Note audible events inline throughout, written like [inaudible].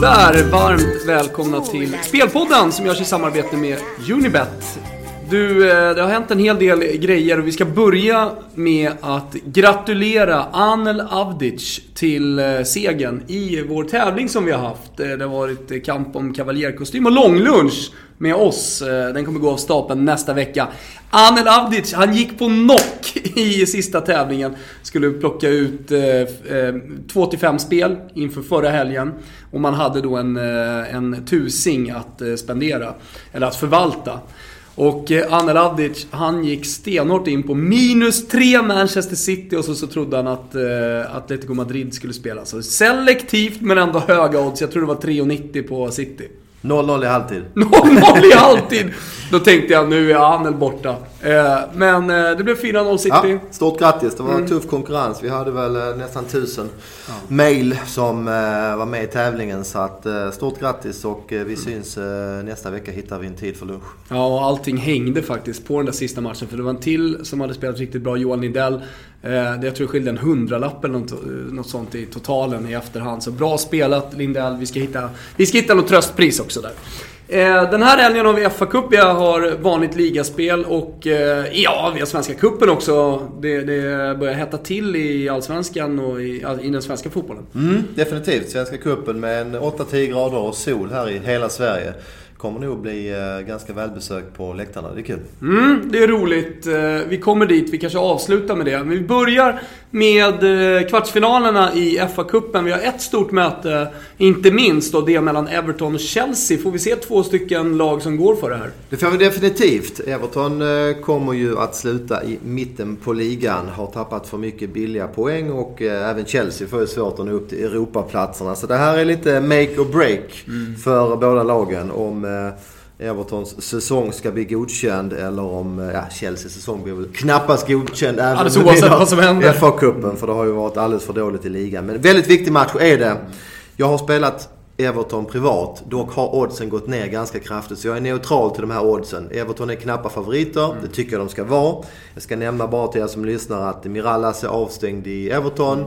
Sådär, varmt välkomna till Spelpodden som görs i samarbete med Unibet. Du, eh, det har hänt en hel del grejer och vi ska börja med att gratulera Anel Avdic till eh, segern i vår tävling som vi har haft. Eh, det har varit kamp om kavaljerkostym och långlunch med oss. Den kommer gå av stapeln nästa vecka. Anel Avdic, han gick på knock i sista tävlingen. Skulle plocka ut 2-5 spel inför förra helgen. Och man hade då en, en tusing att spendera, eller att förvalta. Och eh, Anel Avdic, han gick stenhårt in på minus 3 Manchester City och så, så trodde han att eh, Atletico Madrid skulle spela. Så selektivt men ändå höga odds. Jag tror det var 3,90 på City. 0-0 i halvtid. [laughs] 0-0 i halvtid! Då tänkte jag nu är Anel borta. Eh, men eh, det blev 4-0 City. Ja, stort grattis. Det var mm. tuff konkurrens. Vi hade väl eh, nästan tusen ja. mail som var med i tävlingen. Så att, stort grattis och vi mm. syns nästa vecka hittar vi en tid för lunch. Ja, och allting hängde faktiskt på den där sista matchen. För det var en till som hade spelat riktigt bra, Johan Nidell. Eh, jag tror det skilde en hundralapp eller något, eh, något sånt i totalen i efterhand. Så bra spelat Lindell. Vi ska hitta, vi ska hitta något tröstpris också där. Eh, den här helgen har vi FA-cup, vi har vanligt ligaspel och ja, vi har Svenska Cupen också. Det, det börjar hetta till i Allsvenskan och i, i den svenska fotbollen. Mm, definitivt. Svenska Cupen med en 8-10 grader och sol här i hela Sverige kommer nog bli eh, ganska välbesökt på läktarna. Det är kul. Mm, det är roligt. Eh, vi kommer dit. Vi kanske avslutar med det. Men vi börjar med eh, kvartsfinalerna i FA-cupen. Vi har ett stort möte, inte minst, och det mellan Everton och Chelsea. Får vi se två stycken lag som går för det här? Det får vi definitivt. Everton kommer ju att sluta i mitten på ligan. Har tappat för mycket billiga poäng och även Chelsea får ju svårt att nå upp till Europaplatserna. Så det här är lite make or break mm. för båda lagen. Om eh, Evertons säsong ska bli godkänd eller om eh, ja, Chelseas säsong blir väl knappast godkänd. Även Alldeles oavsett vad som händer. FA-cupen, för det har ju varit alldeles för dåligt i ligan. Men väldigt viktig match är det. Jag har spelat Everton privat. Dock har oddsen gått ner ganska kraftigt. Så jag är neutral till de här oddsen. Everton är knappa favoriter. Mm. Det tycker jag de ska vara. Jag ska nämna bara till er som lyssnar att Mirallas är avstängd i Everton.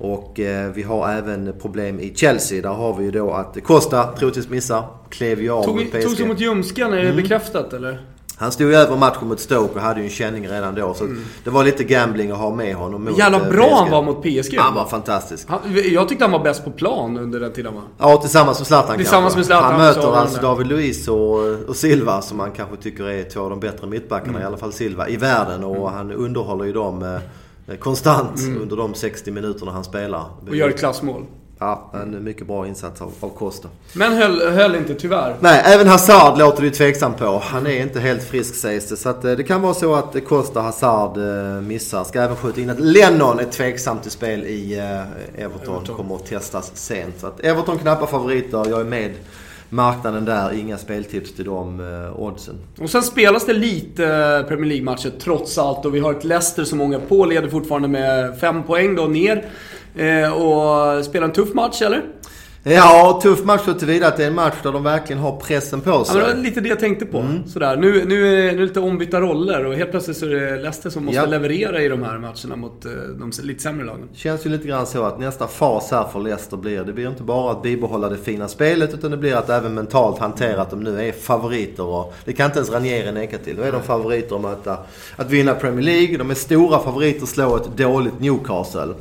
Och eh, vi har även problem i Chelsea. Där har vi ju då att Costa troligtvis missar. Klev ju av tog, mot PSG. Tog sig mot ljumsken, är det mm. bekräftat eller? Han stod ju över matchen mot Stoke och hade ju en känning redan då. Så mm. det var lite gambling att ha med honom mot Jävla bra PSG. han var mot PSG. Han var fantastisk. Han, jag tyckte han var bäst på plan under den tiden va? Ja, tillsammans med Zlatan Tillsammans med Zlatan. Han möter alltså David Luiz och, och Silva som man kanske tycker är två av de bättre mittbackarna, mm. i alla fall Silva, i världen. Och mm. han underhåller ju dem eh, Eh, konstant mm. under de 60 minuterna han spelar. Och gör ett klassmål. Ja, en mycket bra insats av, av Costa. Men höll, höll inte tyvärr. Nej, även Hazard låter det tveksamt på. Han är inte helt frisk sägs det. Så att, eh, det kan vara så att Costa Hazard eh, missar. Ska även skjuta in att Lennon är tveksam till spel i Everton. Everton. Kommer att testas sent. Så att Everton knappa favoriter. Jag är med marknaden där. Inga speltips till de eh, oddsen. Och sen spelas det lite eh, Premier League-matcher trots allt. Och vi har ett Leicester som många på leder fortfarande med fem poäng då ner. Eh, och spelar en tuff match, eller? Ja, tuff match så tillvida att det är en match där de verkligen har pressen på sig. Ja, det var lite det jag tänkte på. Mm. Sådär. Nu, nu, är det lite ombytta roller och helt plötsligt så är det Leicester som måste ja. leverera i de här matcherna mot eh, de lite sämre lagen. Känns ju lite grann så att nästa fas här för Leicester blir, det blir inte bara att bibehålla det fina spelet utan det blir att även mentalt hantera att de nu är favoriter. Och det kan inte ens Ranieri neka till. Då är de favoriter att möta, att vinna Premier League. De är stora favoriter att slå ett dåligt Newcastle.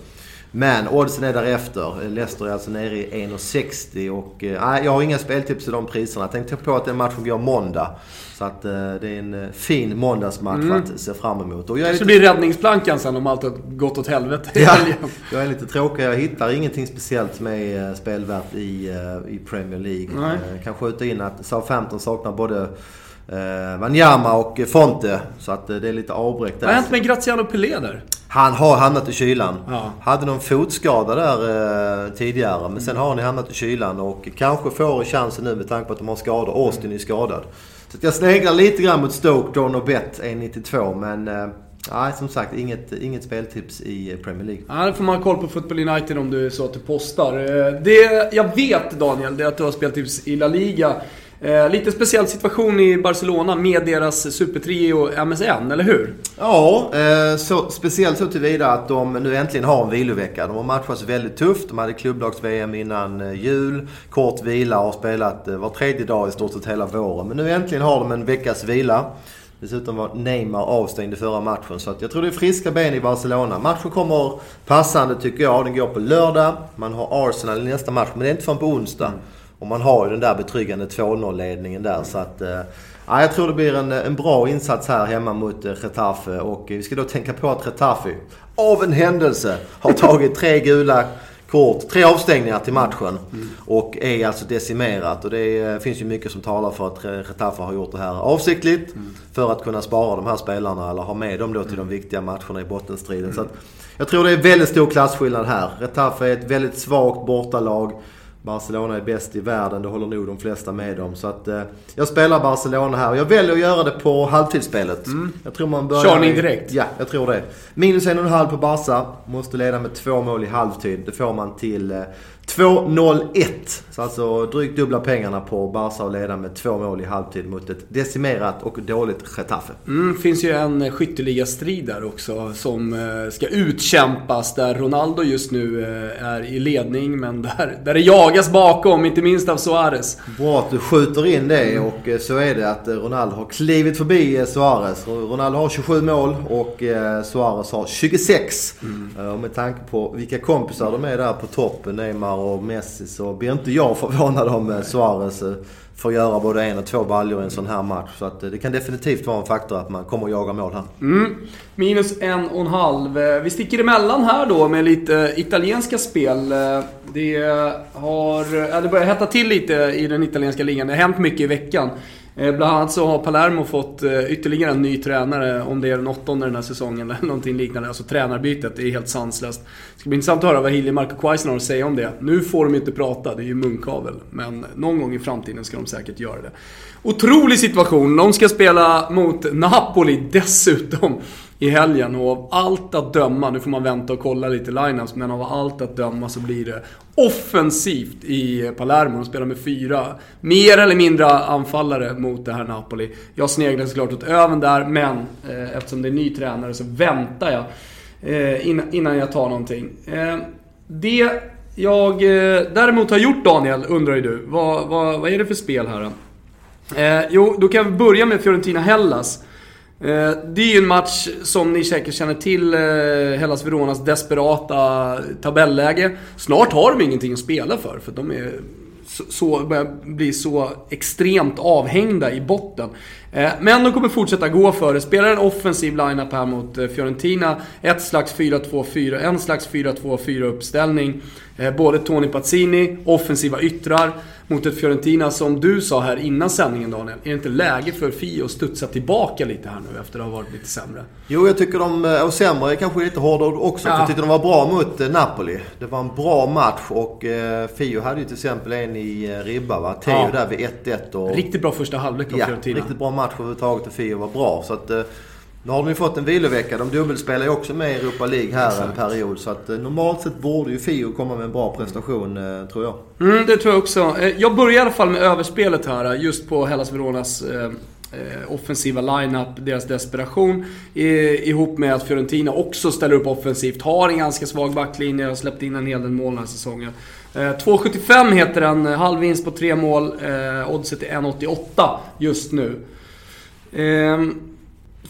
Men oddsen är därefter. Leicester är alltså nere i 1,60 och eh, jag har inga speltips i de priserna. Jag tänkte på att den matchen går måndag. Så att eh, det är en eh, fin måndagsmatch mm. att se fram emot. Och jag är lite... Blir räddningsplankan sen om allt har gått åt helvete ja, Jag är lite tråkig. Jag hittar ingenting speciellt som är eh, spelvärt i, eh, i Premier League. Nej. Jag kan skjuta in att Southampton saknar både eh, Wanyama och Fonte. Så att det är lite avbräck där. Vad har hänt med Graziano Pelé där? Han har hamnat i kylan. Ja. Hade någon fotskada där eh, tidigare. Men sen har han hamnat i kylan och kanske får chansen nu med tanke på att de har skador. Austin är skadad. Så jag sneglar lite grann mot Stoke, John och Bet 1,92 men... Eh, Nej, som sagt inget, inget speltips i Premier League. Ja, då får man ha koll på Football United om du är så att du postar. Eh, det jag vet Daniel, det är att du har speltips i La Liga. Eh, lite speciell situation i Barcelona med deras supertrio MSN, eller hur? Ja, eh, så, speciellt så tillvida att de nu äntligen har en vilovecka. De har matchats väldigt tufft. De hade klubblags-VM innan eh, jul. Kort vila och har spelat eh, var tredje dag i stort sett hela våren. Men nu äntligen har de en veckas vila. Dessutom var Neymar avstängd i förra matchen. Så att jag tror det är friska ben i Barcelona. Matchen kommer passande tycker jag. Den går på lördag. Man har Arsenal i nästa match. Men det är inte förrän på onsdag. Mm. Och man har ju den där betryggande 2-0-ledningen där. Så att, eh, ja, jag tror det blir en, en bra insats här hemma mot eh, Getafe. Och vi ska då tänka på att Getafe, av en händelse, har tagit tre gula kort. Tre avstängningar till matchen. Mm. Och är alltså decimerat. Och det är, finns ju mycket som talar för att Getafe har gjort det här avsiktligt. Mm. För att kunna spara de här spelarna eller ha med dem då till de viktiga matcherna i bottenstriden. Mm. Så att, jag tror det är väldigt stor klasskillnad här. Getafe är ett väldigt svagt bortalag. Barcelona är bäst i världen, det håller nog de flesta med om. Så att, eh, jag spelar Barcelona här och jag väljer att göra det på halvtidsspelet. Mm. Jag tror man börjar... Körning direkt? Ja, jag tror det. Minus en och en halv på Barca. Måste leda med två mål i halvtid. Det får man till eh, 2-0-1. Så alltså drygt dubbla pengarna på Barca och leda med två mål i halvtid mot ett decimerat och dåligt Getafe. Mm, finns ju en skytteligastrid där också som eh, ska utkämpas. Där Ronaldo just nu eh, är i ledning men där, där det jagas bakom, inte minst av Suarez. Bra att du skjuter in det och eh, så är det att Ronaldo har klivit förbi Suarez. Ronaldo har 27 mål och Suarez har 26. Mm. Och med tanke på vilka kompisar de är där på toppen, Neymar och Messi så blir inte jag förvånad om eh, Suarez eh, får göra både en och två baljor i en sån här match. Så att eh, det kan definitivt vara en faktor att man kommer att jaga mål här. Mm. Minus en och en halv. Vi sticker emellan här då med lite italienska spel. Det har... Det börjar hetta till lite i den italienska ligan. Det har hänt mycket i veckan. Eh, bland annat så har Palermo fått eh, ytterligare en ny tränare, om det är den åttonde den här säsongen eller [laughs] någonting liknande. Alltså tränarbytet, är helt sanslöst. Det ska bli intressant att höra vad Hilje och Quaison har att säga om det. Nu får de ju inte prata, det är ju munkavel. Men någon gång i framtiden ska de säkert göra det. Otrolig situation. De ska spela mot Napoli dessutom i helgen och av allt att döma, nu får man vänta och kolla lite lineups, men av allt att döma så blir det offensivt i Palermo. De spelar med fyra, mer eller mindre anfallare mot det här Napoli. Jag sneglar såklart åt öven där, men eh, eftersom det är ny tränare så väntar jag eh, innan, innan jag tar någonting. Eh, det jag eh, däremot har gjort Daniel, undrar ju du. Vad, vad, vad är det för spel här då? Eh, jo, då kan vi börja med Fiorentina-Hellas. Eh, det är ju en match som ni säkert känner till, eh, Hellas Veronas desperata tabelläge. Snart har de ingenting att spela för, för de är så, börjar bli så extremt avhängda i botten. Eh, men de kommer fortsätta gå för det. Spelar en offensiv lineup här mot Fiorentina. Ett slags 4-2-4, en slags 4-2-4 uppställning. Både Tony Pazzini, offensiva yttrar mot ett Fiorentina som du sa här innan sändningen Daniel. Är det inte läge för Fio att studsa tillbaka lite här nu efter att ha varit lite sämre? Jo, jag tycker de, eh, och sämre kanske lite hårdare också. Ja. jag tycker de var bra mot eh, Napoli. Det var en bra match och eh, Fio hade ju till exempel en i ribba va. Teo ja. där vid 1-1 och... Riktigt bra första halvlek av ja, Fiorentina. riktigt bra match överhuvudtaget och Fio var bra. Så att, nu har de ju fått en vilovecka. De dubbelspelar ju också med i Europa League här Exakt. en period. Så att eh, normalt sett borde ju Fio komma med en bra prestation, eh, tror jag. Mm, det tror jag också. Eh, jag börjar i alla fall med överspelet här, just på Hellas Veronas eh, offensiva line-up, deras desperation. ihop med att Fiorentina också ställer upp offensivt. Har en ganska svag backlinje, har släppt in en hel del mål den här säsongen. 2,75 heter den, halv vinst på tre mål. oddset är 1,88 just nu. Ehm,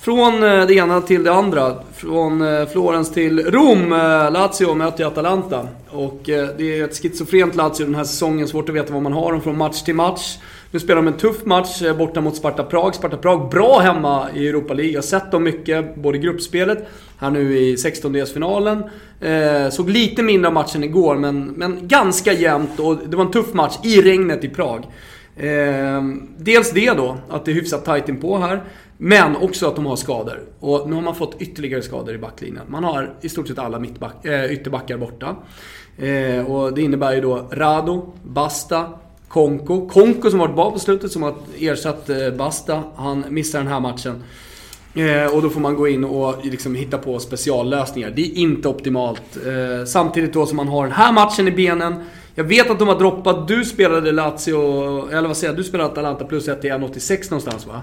från eh, det ena till det andra. Från eh, Florens till Rom. Eh, Lazio möter Atalanta. Och det är ett schizofrent Lazio den här säsongen. Svårt att veta vad man har dem från match till match. Nu spelar de en tuff match borta mot Sparta Prag. Sparta Prag bra hemma i Europa League. Jag har sett dem mycket, både i gruppspelet, här nu i 16-delsfinalen. Eh, såg lite mindre av matchen igår, men, men ganska jämnt. Och det var en tuff match i regnet i Prag. Eh, dels det då, att det är hyfsat tight inpå här. Men också att de har skador. Och nu har man fått ytterligare skador i backlinjen. Man har i stort sett alla mittback, eh, ytterbackar borta. Eh, och det innebär ju då Rado, Basta, Konko. Konko som varit bra på slutet, som har ersatt eh, Basta. Han missar den här matchen. Eh, och då får man gå in och liksom hitta på speciallösningar. Det är inte optimalt. Eh, samtidigt då som man har den här matchen i benen. Jag vet att de har droppat, du spelade Lazio, eller vad säger jag, du spelade Atalanta plus 1 till 1,86 någonstans va?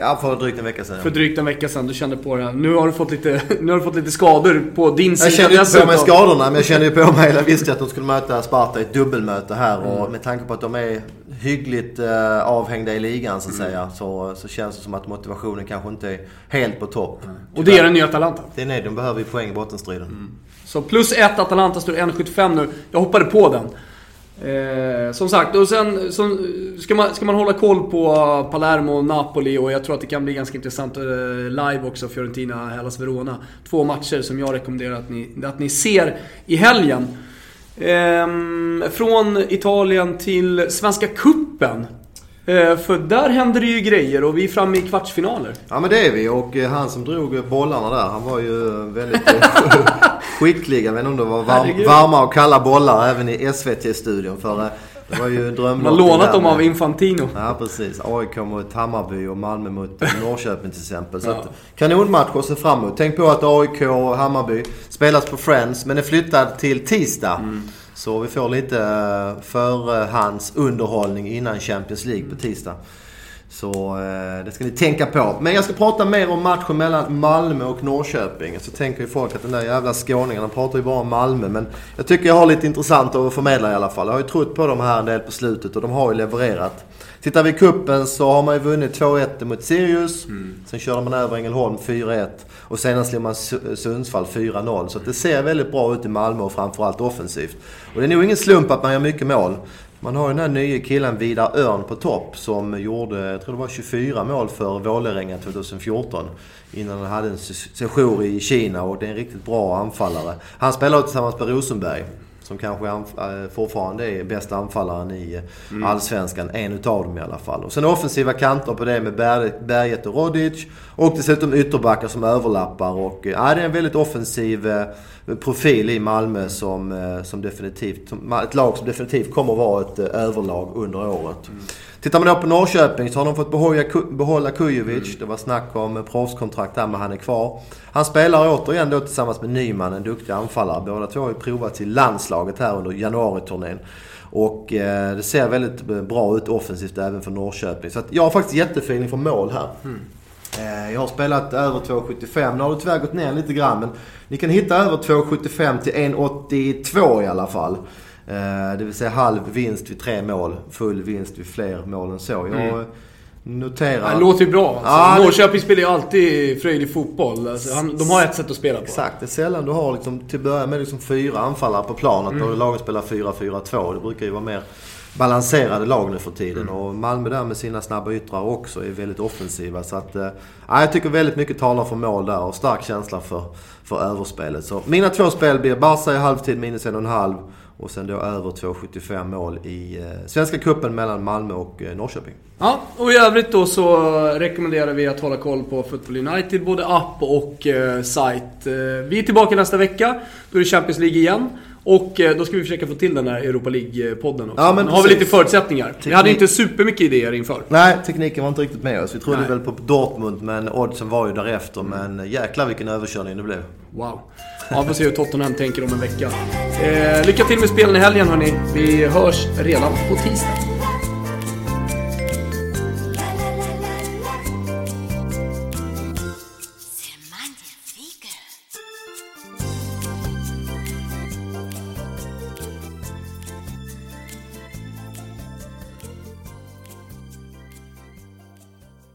Ja, för drygt en vecka sedan. För drygt en vecka sedan, du kände på det. Nu har du fått lite, [laughs] nu har du fått lite skador på din sida. Jag kände inte på mig skadorna, men jag kände ju på mig, jag visste att de skulle möta Sparta i ett dubbelmöte här. Mm. Och med tanke på att de är hyggligt uh, avhängda i ligan så att mm. säga. Så, så känns det som att motivationen kanske inte är helt på topp. Mm. Och det är den nya Atalanta? Det är nej, de behöver ju poäng i bottenstriden. Mm. Så plus ett Atalanta står 1,75 nu. Jag hoppade på den. Eh, som sagt, och sen så, ska, man, ska man hålla koll på Palermo och Napoli och jag tror att det kan bli ganska intressant eh, live också, Fiorentina, Hellas Verona. Två matcher som jag rekommenderar att ni, att ni ser i helgen. Eh, från Italien till Svenska Kuppen Eh, för där händer det ju grejer och vi är framme i kvartsfinaler. Ja men det är vi och han som drog bollarna där, han var ju väldigt [laughs] eh, skicklig. Jag vet inte om det var var, varma och kalla bollar även i SVT-studion. För det var ju drömlott. Man lånat dem av Infantino. Ja precis. AIK mot Hammarby och Malmö mot [laughs] Norrköping till exempel. Så ja. kanonmatch att se fram emot. Tänk på att AIK och Hammarby spelas på Friends men är flyttad till tisdag. Mm. Så vi får lite eh, förhandsunderhållning innan Champions League på tisdag. Så eh, det ska ni tänka på. Men jag ska prata mer om matchen mellan Malmö och Norrköping. Så tänker ju folk att den där jävla skåningarna pratar ju bara om Malmö. Men jag tycker jag har lite intressant att förmedla i alla fall. Jag har ju trott på dem här en del på slutet och de har ju levererat. Tittar vi i kuppen så har man ju vunnit 2-1 mot Sirius. Mm. Sen körde man över Ängelholm 4-1. Och senast slog man Sundsvall 4-0. Så det ser väldigt bra ut i Malmö och framförallt offensivt. Och det är nog ingen slump att man gör mycket mål. Man har ju den här nya killen Vidar Örn på topp som gjorde, jag tror det var 24 mål för Vålerenga 2014. Innan han hade en session i Kina och det är en riktigt bra anfallare. Han spelar tillsammans med Rosenberg. Som kanske äh, fortfarande är bästa anfallaren i mm. Allsvenskan. En utav dem i alla fall. Och sen offensiva kanter på det med Berget och Rodic. Och dessutom ytterbackar som överlappar. Och, ja, det är en väldigt offensiv äh, profil i Malmö som, äh, som definitivt... Ett lag som definitivt kommer att vara ett överlag under året. Mm. Tittar man då på Norrköping så har de fått behålla, behålla Kujovic. Mm. Det var snack om proffskontrakt där, men han är kvar. Han spelar återigen då tillsammans med Nyman, en duktig anfallare. Båda två har ju provat i landslaget här under januariturnén. Och eh, det ser väldigt bra ut offensivt även för Norrköping. Så jag har faktiskt jättefeeling för mål här. Mm. Eh, jag har spelat över 2,75. Nu har det tyvärr gått ner lite grann men ni kan hitta över 2,75 till 1,82 i alla fall. Eh, det vill säga halv vinst vid tre mål, full vinst vid fler mål än så. Jag mm. noterar... Det låter ju bra. Alltså, Norrköping spelar ju alltid fröjdig fotboll. Alltså, han, de har ett sätt att spela på. Exakt. Det är sällan du har liksom, till att börja med liksom fyra anfallare på planen. Mm. Då lagen spelar 4-4-2. Det brukar ju vara mer balanserade lag nu för tiden. Mm. Och Malmö där med sina snabba yttrar också är väldigt offensiva. Så att, äh, jag tycker väldigt mycket talar för mål där och stark känsla för, för överspelet. Så mina två spel blir Barca i halvtid minus en och en halv och sen då över 2,75 mål i eh, Svenska Kuppen mellan Malmö och eh, Norrköping. Ja, och i övrigt då så rekommenderar vi att hålla koll på Football United, både app och eh, sajt. Eh, vi är tillbaka nästa vecka. Då är det Champions League igen. Och eh, då ska vi försöka få till den där Europa League-podden också. Ja, men har vi lite förutsättningar. Teknik... Vi hade inte supermycket idéer inför. Nej, tekniken var inte riktigt med oss. Vi trodde Nej. väl på Dortmund, men oddsen var ju därefter. Men jäklar vilken överkörning det blev. Wow. Ja, vi får se hur Tottenham tänker om en vecka. Eh, lycka till med spelen i helgen hörni. Vi hörs redan på tisdag.